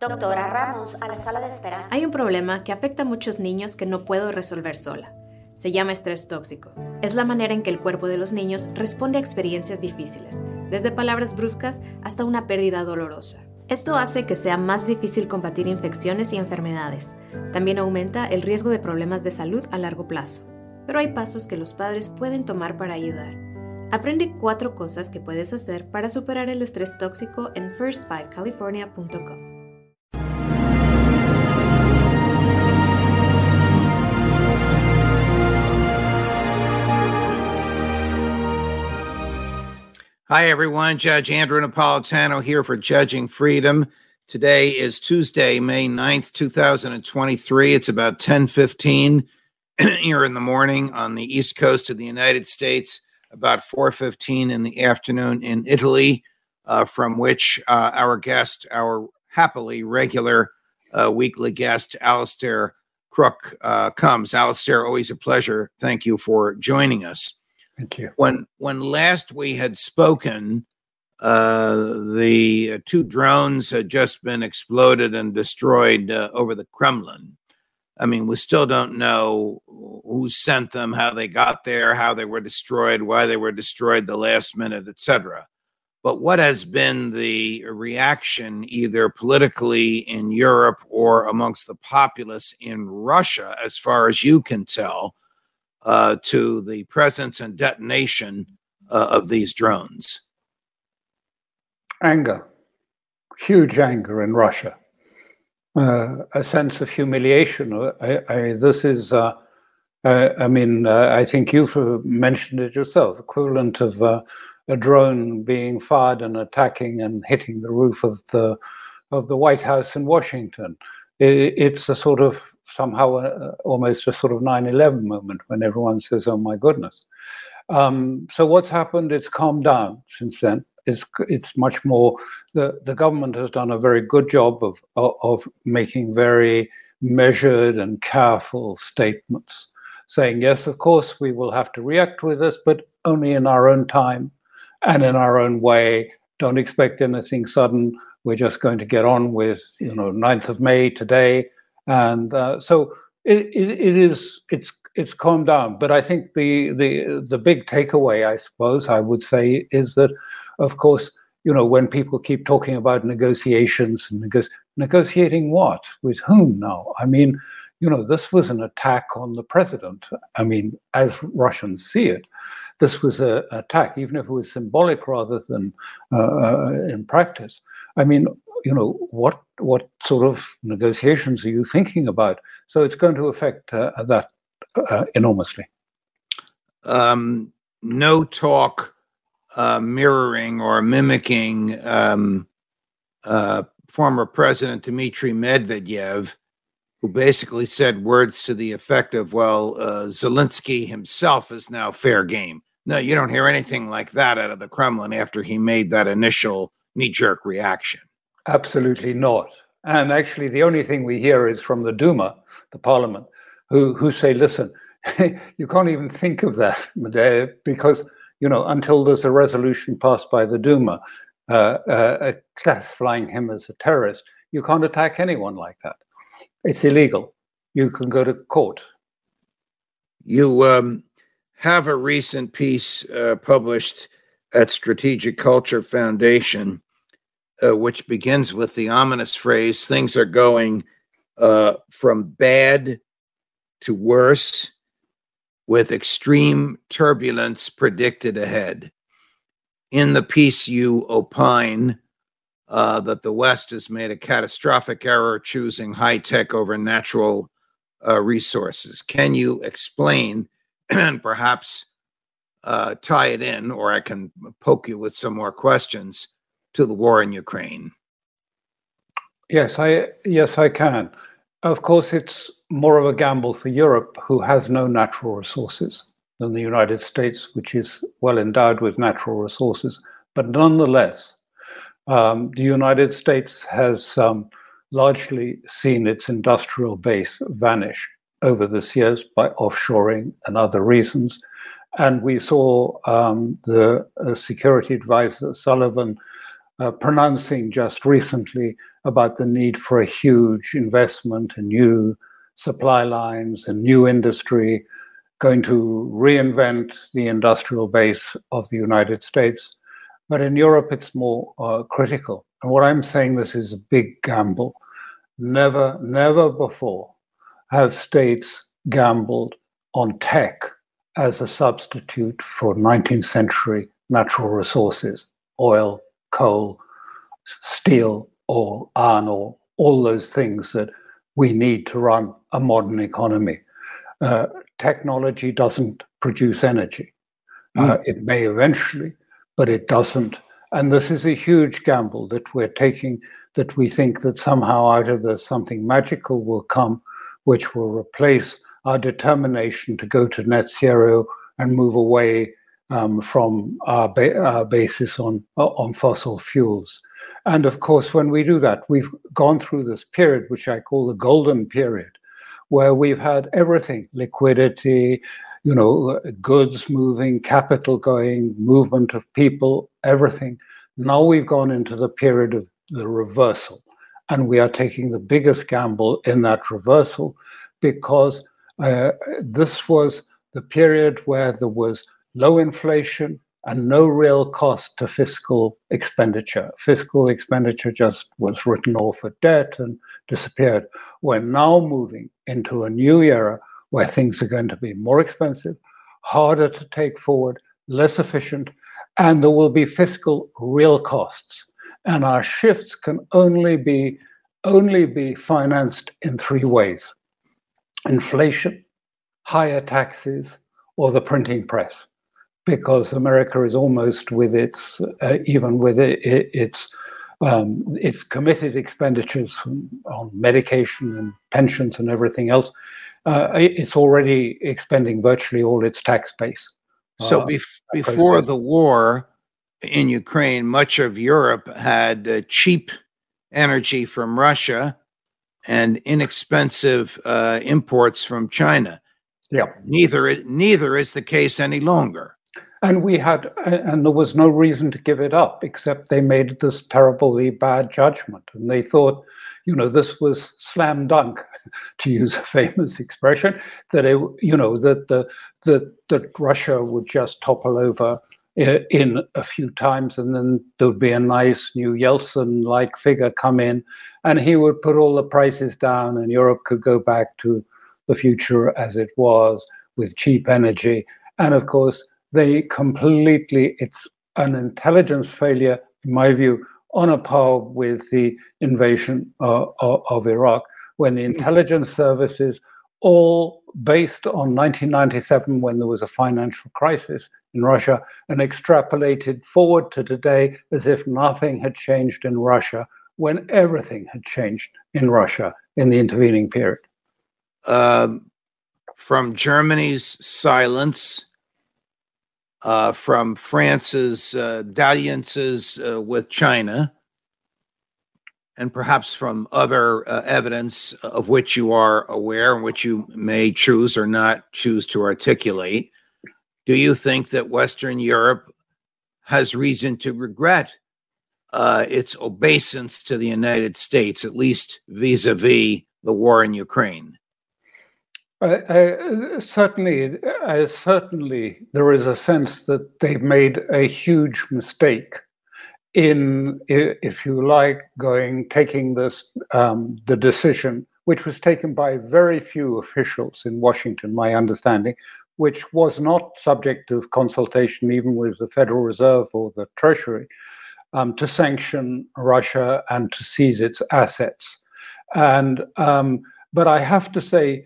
Doctora Ramos, a la sala de espera. Hay un problema que afecta a muchos niños que no puedo resolver sola. Se llama estrés tóxico. Es la manera en que el cuerpo de los niños responde a experiencias difíciles, desde palabras bruscas hasta una pérdida dolorosa. Esto hace que sea más difícil combatir infecciones y enfermedades. También aumenta el riesgo de problemas de salud a largo plazo. Pero hay pasos que los padres pueden tomar para ayudar. Aprende cuatro cosas que puedes hacer para superar el estrés tóxico en first5california.com. Hi, everyone. Judge Andrew Napolitano here for Judging Freedom. Today is Tuesday, May 9th, 2023. It's about 1015 here in the morning on the East Coast of the United States, about 415 in the afternoon in Italy, uh, from which uh, our guest, our happily regular uh, weekly guest, Alastair Crooke, uh, comes. Alastair, always a pleasure. Thank you for joining us. Thank you. When when last we had spoken, uh, the two drones had just been exploded and destroyed uh, over the Kremlin. I mean, we still don't know who sent them, how they got there, how they were destroyed, why they were destroyed the last minute, etc. But what has been the reaction, either politically in Europe or amongst the populace in Russia, as far as you can tell? Uh, to the presence and detonation uh, of these drones? Anger, huge anger in Russia, uh, a sense of humiliation. Uh, I, I, this is, uh, I mean, uh, I think you've mentioned it yourself, equivalent of a drone being fired and attacking and hitting the roof of the of the White House in Washington. It, it's a sort of somehow uh, almost a sort of 9-11 moment when everyone says oh my goodness. Um, so what's happened it's calmed down since then. It's it's much more the the government has done a very good job of of, of making very measured and careful statements saying yes of course we will have to react with this but only in our own time and in our own way. Don't expect anything sudden. We're just going to get on with you know 9th of may today and uh, so it, it, it is it's it's calmed down. But I think the the the big takeaway, I suppose, I would say, is that, of course, you know, when people keep talking about negotiations and nego- negotiating what with whom now? I mean, you know, this was an attack on the president. I mean, as Russians see it, this was an attack, even if it was symbolic rather than uh, uh, in practice. I mean, you know what what sort of negotiations are you thinking about? So it's going to affect uh, that uh, enormously. Um, no talk uh, mirroring or mimicking um, uh, former president dmitry medvedev who basically said words to the effect of well uh, zelensky himself is now fair game. No you don't hear anything like that out of the kremlin after he made that initial knee-jerk reaction Absolutely not. And actually, the only thing we hear is from the Duma, the parliament, who, who say, listen, you can't even think of that because, you know, until there's a resolution passed by the Duma uh, uh, classifying him as a terrorist, you can't attack anyone like that. It's illegal. You can go to court. You um, have a recent piece uh, published at Strategic Culture Foundation uh, which begins with the ominous phrase things are going uh, from bad to worse with extreme turbulence predicted ahead. In the piece, you opine uh, that the West has made a catastrophic error choosing high tech over natural uh, resources. Can you explain and perhaps uh, tie it in, or I can poke you with some more questions? To the war in Ukraine? Yes, I yes I can. Of course, it's more of a gamble for Europe, who has no natural resources, than the United States, which is well endowed with natural resources. But nonetheless, um, the United States has um, largely seen its industrial base vanish over this years by offshoring and other reasons. And we saw um, the uh, security advisor Sullivan uh, pronouncing just recently about the need for a huge investment in new supply lines and new industry, going to reinvent the industrial base of the United States. But in Europe, it's more uh, critical. And what I'm saying, this is a big gamble. Never, never before have states gambled on tech as a substitute for 19th century natural resources, oil, coal, steel, or iron ore, all those things that we need to run a modern economy. Uh, technology doesn't produce energy. Mm. Uh, it may eventually, but it doesn't. And this is a huge gamble that we're taking, that we think that somehow out of this something magical will come, which will replace our determination to go to net zero and move away um, from our, ba- our, basis on, on fossil fuels. And of course, when we do that, we've gone through this period, which I call the golden period, where we've had everything liquidity, you know, goods moving, capital going, movement of people, everything. Now we've gone into the period of the reversal. And we are taking the biggest gamble in that reversal because uh, this was the period where there was low inflation and no real cost to fiscal expenditure. Fiscal expenditure just was written off at debt and disappeared. We're now moving into a new era where things are going to be more expensive, harder to take forward, less efficient, and there will be fiscal real costs. And our shifts can only be only be financed in three ways: inflation, higher taxes, or the printing press because America is almost with its, uh, even with it, it, its, um, its committed expenditures on medication and pensions and everything else, uh, it's already expending virtually all its tax base. So uh, bef- before the war in Ukraine, much of Europe had uh, cheap energy from Russia and inexpensive uh, imports from China. Yeah. Neither neither is the case any longer and we had and there was no reason to give it up except they made this terribly bad judgment. And they thought you know this was slam dunk to use a famous expression that it you know that the that that russia would just topple over in a few times and then there would be a nice new yeltsin like figure come in and he would put all the prices down and europe could go back to the future as it was with cheap energy. And of course they completely, it's an intelligence failure, in my view, on a par with the invasion uh, of Iraq, when the hmm. intelligence services, all based on 1997, when there was a financial crisis in Russia, and extrapolated forward to today as if nothing had changed in Russia, when everything had changed in Russia in the intervening period. Um, from Germany's silence uh, from France's uh, dalliances uh, with China, and perhaps from other uh, evidence of which you are aware and which you may choose or not choose to articulate. Do you think that Western Europe has reason to regret uh, its obeisance to the United States, at least vis a vis the war in Ukraine? Uh, certainly, uh, certainly, there is a sense that they've made a huge mistake in, if you like, going taking this um, the decision, which was taken by very few officials in Washington, my understanding, which was not subject of consultation even with the Federal Reserve or the Treasury, um, to sanction Russia and to seize its assets. And um, but I have to say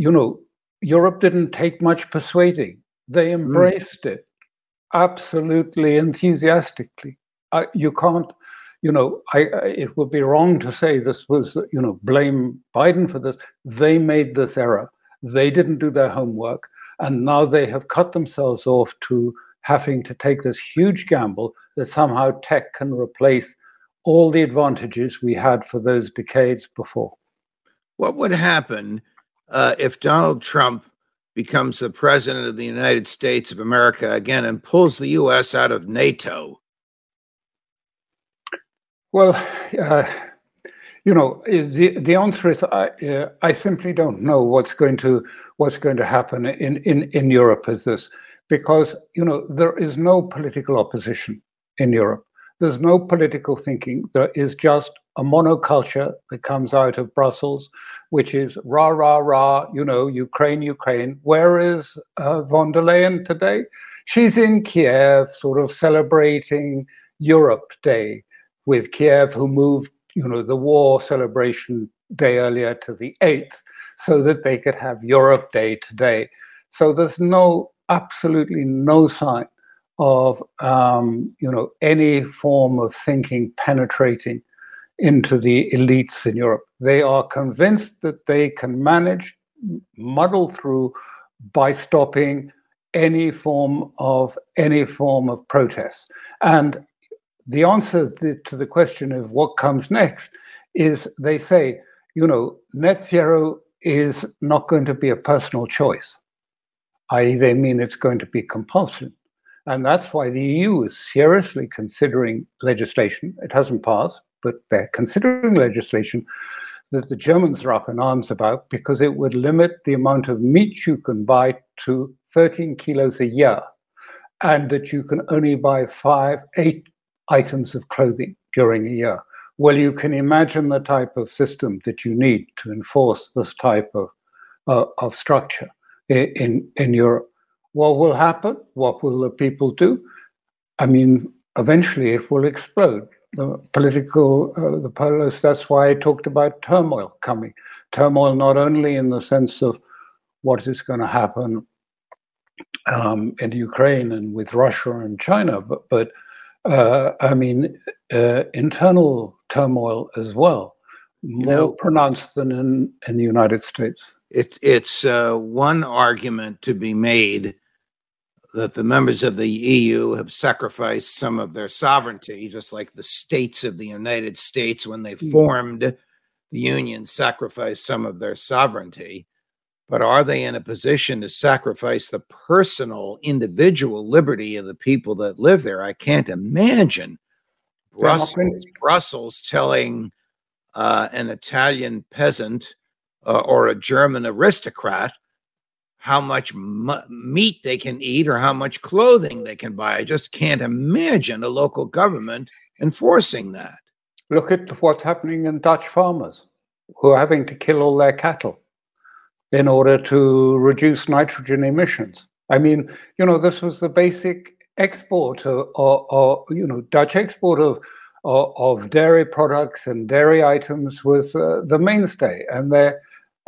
you know, Europe didn't take much persuading. They mm. embraced mm. it absolutely enthusiastically. You can't you know, I, I, it would be wrong to say this was, you know, blame Biden for this. They made this error. They didn't do their homework. And now they have cut themselves off to having to take this huge gamble that somehow tech can replace all the advantages we had for those decades before. What would happen uh, if Donald Trump becomes the president of the United States of America again and pulls the U.S. out of NATO? Well, uh, you know, the the answer is I uh, I simply don't know what's going to what's going to happen in in in Europe as this because you know there is no political opposition in Europe. There's no political thinking. There is just a monoculture that comes out of Brussels, which is rah, rah, rah, you know, Ukraine, Ukraine. Where is uh, von der Leyen today? She's in Kiev, sort of celebrating Europe Day with Kiev, who moved, you know, the war celebration day earlier to the 8th so that they could have Europe Day today. So there's no, absolutely no sign of um, you know any form of thinking penetrating into the elites in Europe. They are convinced that they can manage muddle through by stopping any form of any form of protest. And the answer to the question of what comes next is they say, you know, net zero is not going to be a personal choice, i.e., they mean it's going to be compulsion. And that's why the EU is seriously considering legislation. It hasn't passed, but they're considering legislation that the Germans are up in arms about because it would limit the amount of meat you can buy to 13 kilos a year, and that you can only buy five, eight items of clothing during a year. Well, you can imagine the type of system that you need to enforce this type of, uh, of structure in, in Europe. What will happen? What will the people do? I mean, eventually it will explode. The political, uh, the polos, that's why I talked about turmoil coming. Turmoil not only in the sense of what is going to happen um, in Ukraine and with Russia and China, but, but uh, I mean, uh, internal turmoil as well, more you know, pronounced than in, in the United States. It, it's uh, one argument to be made that the members of the EU have sacrificed some of their sovereignty, just like the states of the United States, when they hmm. formed the Union, sacrificed some of their sovereignty. But are they in a position to sacrifice the personal, individual liberty of the people that live there? I can't imagine Brussels, Brussels telling uh, an Italian peasant uh, or a German aristocrat how much meat they can eat or how much clothing they can buy. I just can't imagine a local government enforcing that. Look at what's happening in Dutch farmers who are having to kill all their cattle in order to reduce nitrogen emissions. I mean, you know, this was the basic export or, or, you know, Dutch export of, of, of dairy products and dairy items was uh, the mainstay, and they're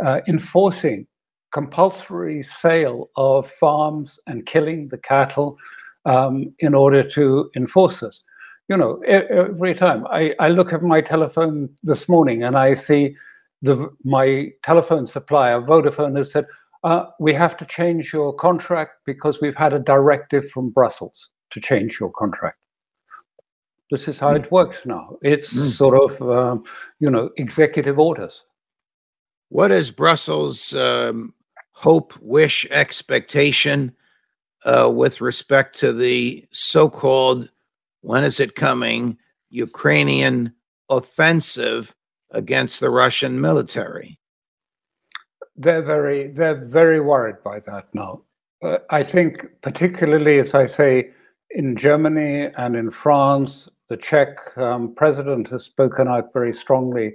uh, enforcing compulsory sale of farms and killing the cattle um, in order to enforce this. You know, every time I, I look at my telephone this morning and I see the my telephone supplier, Vodafone, has said, uh, we have to change your contract because we've had a directive from Brussels to change your contract. This is how mm. it works now. It's mm. sort of, um, you know, executive orders. What is Brussels um, hope, wish, expectation uh, with respect to the so called, when is it coming, Ukrainian offensive against the Russian military? They're very, they're very worried by that now. Uh, I think, particularly as I say, in Germany and in France, the Czech um, president has spoken out very strongly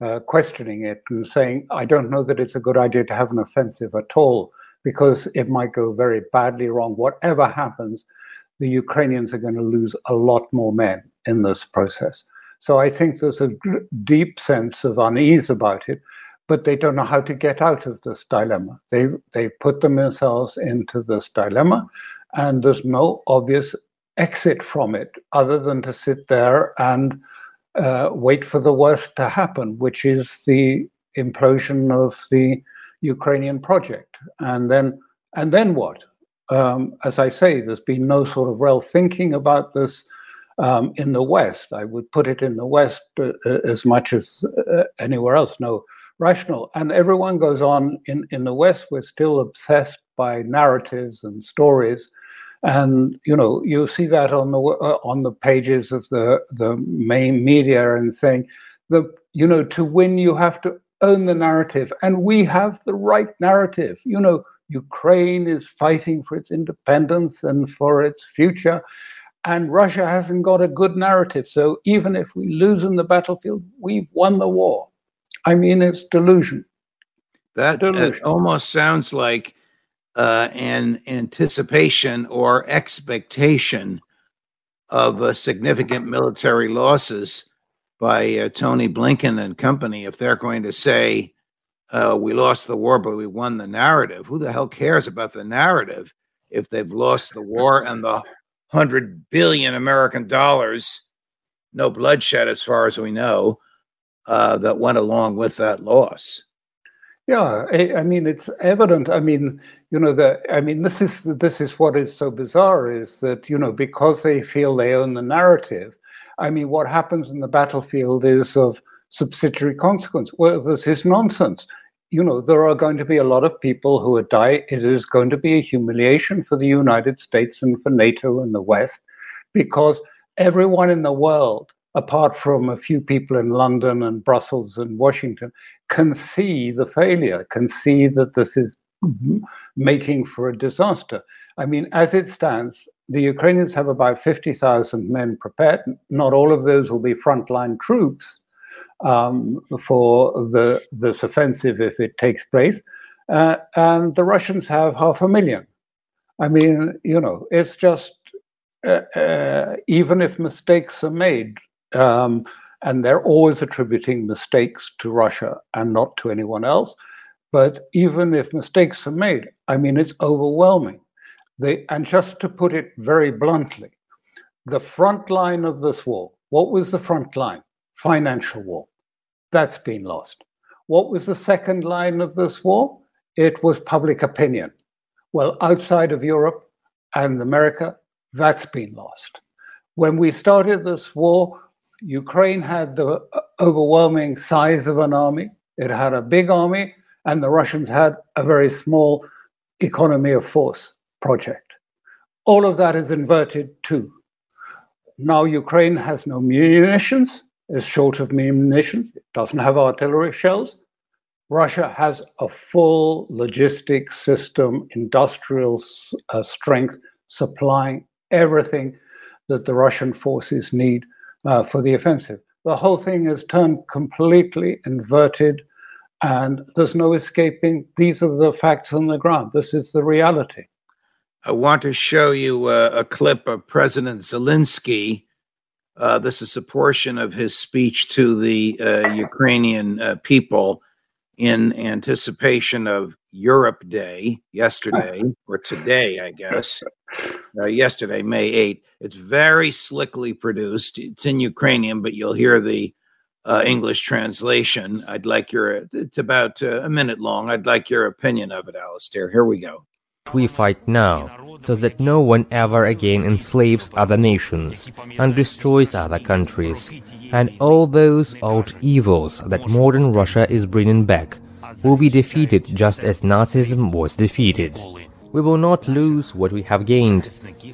uh, questioning it and saying, I don't know that it's a good idea to have an offensive at all because it might go very badly wrong. Whatever happens, the Ukrainians are going to lose a lot more men in this process. So I think there's a deep sense of unease about it, but they don't know how to get out of this dilemma. They they put themselves into this dilemma, and there's no obvious exit from it other than to sit there and uh, wait for the worst to happen, which is the implosion of the Ukrainian project, and then and then what? Um, as I say, there's been no sort of real thinking about this um, in the West. I would put it in the West uh, uh as much as uh, anywhere else. No rational, and everyone goes on in in the West. We're still obsessed by narratives and stories and you know you see that on the uh, on the pages of the the main media and saying the you know to win you have to own the narrative. And we have the right narrative. You know ukraine is fighting for its independence and for its future and russia hasn't got a good narrative. So even if we lose in the battlefield we've won the war. I mean it's delusion. That delusion. almost sounds like uh, an anticipation or expectation of uh, significant military losses by uh, Tony Blinken and company if they're going to say, uh, we lost the war, but we won the narrative. Who the hell cares about the narrative if they've lost the war and the hundred billion American dollars, no bloodshed as far as we know, uh, that went along with that loss? Yeah, I, I, mean it's evident. I mean, you know, the I mean this is this is what is so bizarre is that you know because they feel they own the narrative. I mean, what happens in the battlefield is of subsidiary consequence. Well, this is nonsense. You know, there are going to be a lot of people who would die. It is going to be a humiliation for the United States and for NATO and the West because everyone in the world apart from a few people in London and Brussels and Washington, can see the failure, can see that this is making for a disaster. I mean, as it stands, the Ukrainians have about 50,000 men prepared. Not all of those will be frontline troops um, for the, this offensive if it takes place. Uh, and the Russians have half a million. I mean, you know, it's just uh, uh, even if mistakes are made, um, and they're always attributing mistakes to Russia and not to anyone else. But even if mistakes are made, I mean, it's overwhelming. They, and just to put it very bluntly, the front line of this war, what was the front line? Financial war. That's been lost. What was the second line of this war? It was public opinion. Well, outside of Europe and America, that's been lost. When we started this war, Ukraine had the uh, overwhelming size of an army, it had a big army, and the Russians had a very small economy of force project. All of that is inverted too. Now Ukraine has no munitions, is short of munitions, it doesn't have artillery shells. Russia has a full logistic system, industrial uh, strength, supplying everything that the Russian forces need uh, for the offensive. The whole thing is turned completely inverted, and there's no escaping. These are the facts on the ground. This is the reality. I want to show you a, a clip of President Zelensky. Uh, this is a portion of his speech to the uh, Ukrainian uh, people in anticipation of Europe Day yesterday or today, I guess. Uh, yesterday, May 8th. It's very slickly produced. It's in Ukrainian, but you'll hear the uh, English translation. I'd like your, it's about uh, a minute long. I'd like your opinion of it, Alastair. Here we go. We fight now, so that no one ever again enslaves other nations and destroys other countries, and all those old evils that modern Russia is bringing back will be defeated just as Nazism was defeated. We will not lose what we have gained.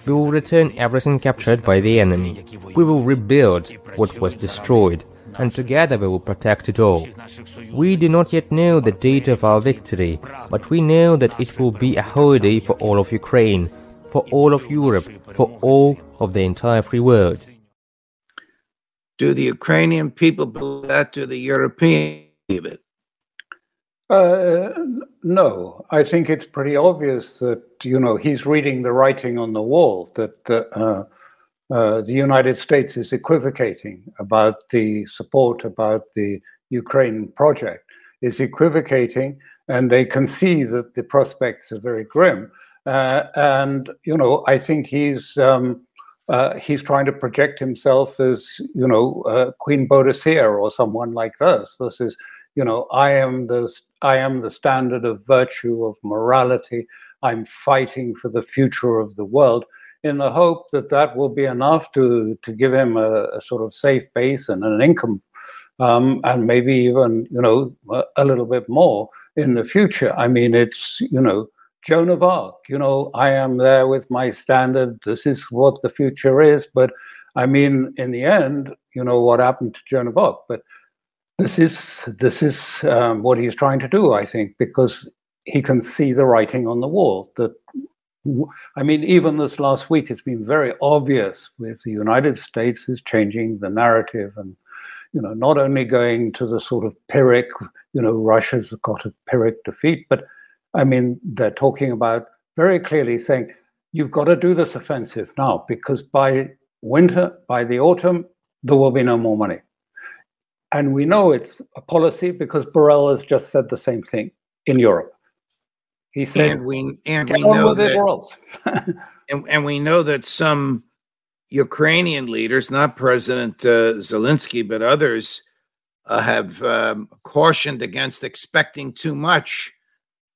We will return everything captured by the enemy. We will rebuild what was destroyed, and together we will protect it all. We do not yet know the date of our victory, but we know that it will be a holiday for all of Ukraine, for all of Europe, for all of the entire free world. Do the Ukrainian people believe that? Do the Europeans believe it? Uh, no, I think it's pretty obvious that you know he's reading the writing on the wall that uh, uh, the United States is equivocating about the support about the Ukraine project, is equivocating, and they can see that the prospects are very grim. Uh, and you know, I think he's um, uh, he's trying to project himself as, you know, uh, Queen Boadicea or someone like this. This is, you know, I am the I am the standard of virtue of morality. I'm fighting for the future of the world in the hope that that will be enough to to give him a, a sort of safe base and an income, um, and maybe even you know a, a little bit more in the future. I mean, it's you know Joan of Arc. You know, I am there with my standard. This is what the future is. But I mean, in the end, you know what happened to Joan of Arc. But this is this is um, what he's trying to do, I think, because he can see the writing on the wall. That I mean, even this last week, it's been very obvious with the United States is changing the narrative and you know not only going to the sort of Pyrrhic, you know, Russia's got a Pyrrhic defeat, but I mean, they're talking about very clearly saying, you've got to do this offensive now because by winter, by the autumn, there will be no more money. And we know it's a policy because Borrell has just said the same thing in Europe. He said, and we, and we know that, and, and we know that some Ukrainian leaders, not President uh, Zelensky, but others, uh, have um, cautioned against expecting too much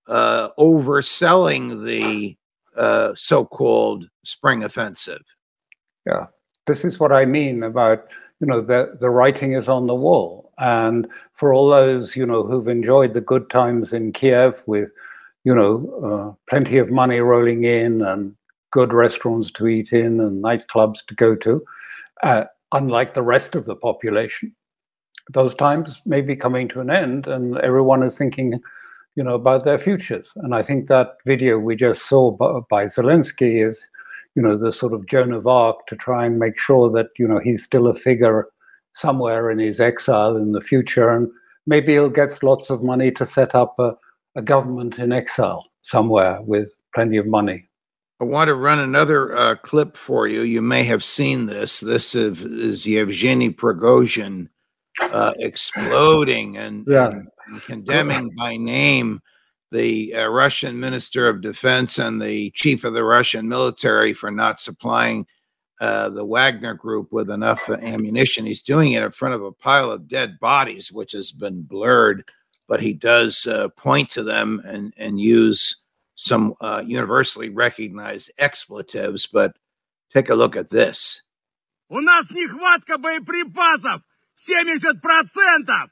uh, overselling the uh, so-called spring offensive. Yeah, this is what I mean about you know the the writing is on the wall, and for all those you know who've enjoyed the good times in Kiev with you know uh, plenty of money rolling in and good restaurants to eat in and nightclubs to go to, uh, unlike the rest of the population. Those times may be coming to an end, and everyone is thinking, you know, about their futures. And I think that video we just saw by, by Zelensky is, you know, the sort of Joan of Arc to try and make sure that, you know, he's still a figure somewhere in his exile in the future. And maybe he'll get lots of money to set up a, a government in exile somewhere with plenty of money. I want to run another uh, clip for you. You may have seen this. This is, is Yevgeny Prigozhin uh, exploding and, yeah. and condemning by name the uh, Russian Minister of Defense and the chief of the Russian military for not supplying uh, the Wagner group with enough ammunition. He's doing it in front of a pile of dead bodies, which has been blurred, but he does uh, point to them and, and use some uh, universally recognized expletives. But take a look at this. У нас нехватка боеприпасов 70%!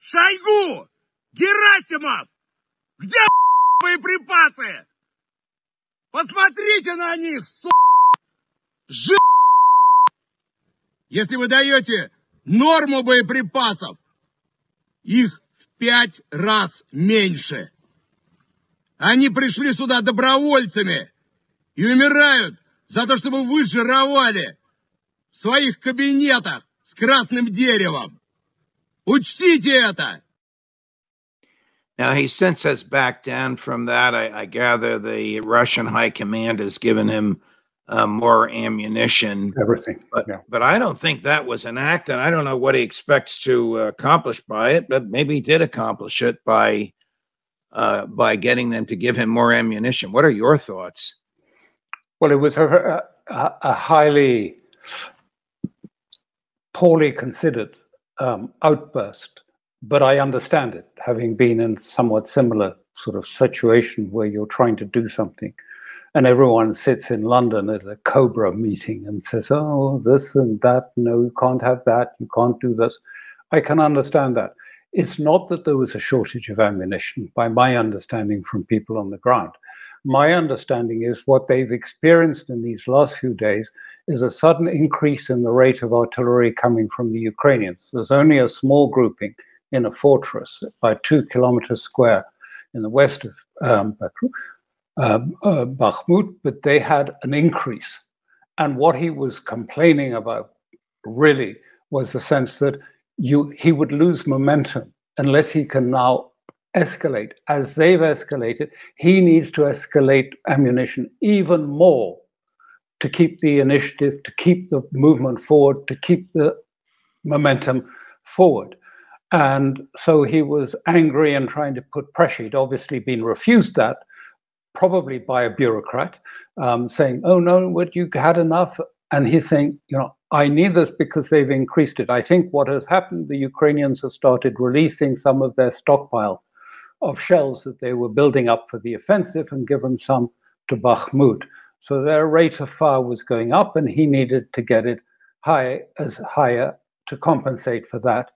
Шойгу! Герасимов! Где боеприпасы? Посмотрите на них, су... Ж... Если вы даете норму боеприпасов, их в пять раз меньше. Они пришли сюда добровольцами и умирают за то, чтобы вы жировали в своих кабинетах с красным деревом. Учтите это! Now, he since has backed down from that. I, I gather the Russian high command has given him uh, more ammunition. Everything. But, yeah. but I don't think that was an act, and I don't know what he expects to uh, accomplish by it, but maybe he did accomplish it by uh, by getting them to give him more ammunition. What are your thoughts? Well, it was a, a, a highly poorly considered um, outburst, but I understand it, having been in somewhat similar sort of situation where you're trying to do something, and everyone sits in London at a Cobra meeting and says, "Oh, this and that. No, you can't have that. You can't do this." I can understand that. It's not that there was a shortage of ammunition, by my understanding from people on the ground. My understanding is what they've experienced in these last few days is a sudden increase in the rate of artillery coming from the Ukrainians. There's only a small grouping in a fortress by two kilometers square in the west of um, um, uh, Bakhmut, but they had an increase. And what he was complaining about really was the sense that you he would lose momentum unless he can now escalate. As they've escalated, he needs to escalate ammunition even more to keep the initiative, to keep the movement forward, to keep the momentum forward. And so he was angry and trying to put pressure. He'd obviously been refused that, probably by a bureaucrat, um, saying, "Oh no, what you had enough." and he's saying, you know, I need this because they've increased it. I think what has happened, the Ukrainians have started releasing some of their stockpile of shells that they were building up for the offensive and given some to Bakhmut. So their rate of fire was going up, and he needed to get it high as higher to compensate for that.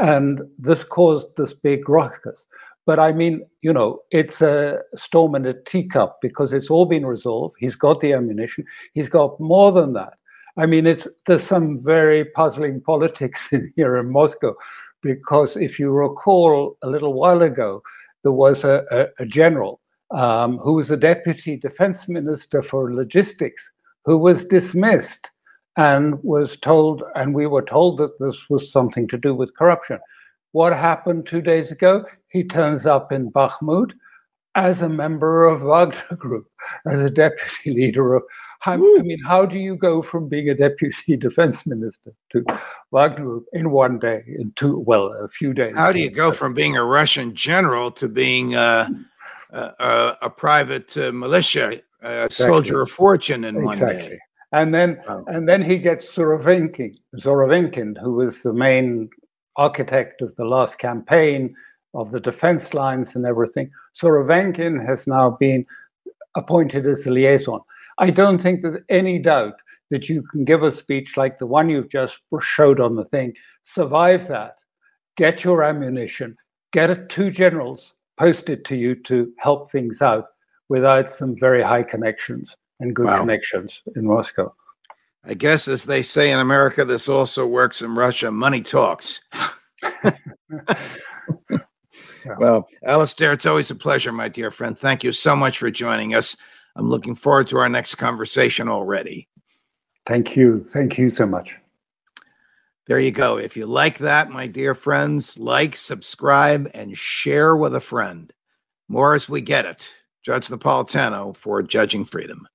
And this caused this big ruckus. But I mean, you know, it's a storm in a teacup because it's all been resolved. He's got the ammunition. He's got more than that. I mean, it's there's some very puzzling politics in here in Moscow, because if you recall, a little while ago, there was a, a, a general um, who was a deputy defense minister for logistics who was dismissed and was told, and we were told that this was something to do with corruption. What happened two days ago? He turns up in Bakhmut as a member of Wagner Group, as a deputy leader of. I mean, how do you go from being a deputy defense minister to Wagner Group in one day, in two, well, a few days? How do you go from being a Russian general to being uh, a, a, private uh, militia, a exactly. soldier of fortune in exactly. one day? And then, oh. and then he gets Zorovinkin, Surovikin, who was the main architect of the last campaign of the defense lines and everything. So Surovikin has now been appointed as the liaison. I don't think there's any doubt that you can give a speech like the one you've just showed on the thing, survive that, get your ammunition, get two generals posted to you to help things out without some very high connections and good wow. connections in Moscow. I guess, as they say in America, this also works in Russia. Money talks. Well, Alastair, it's always a pleasure, my dear friend. Thank you so much for joining us. I'm looking forward to our next conversation already. Thank you. Thank you so much. There you go. If you like that, my dear friends, like, subscribe, and share with a friend. More as we get it. Judge Napolitano for Judging Freedom.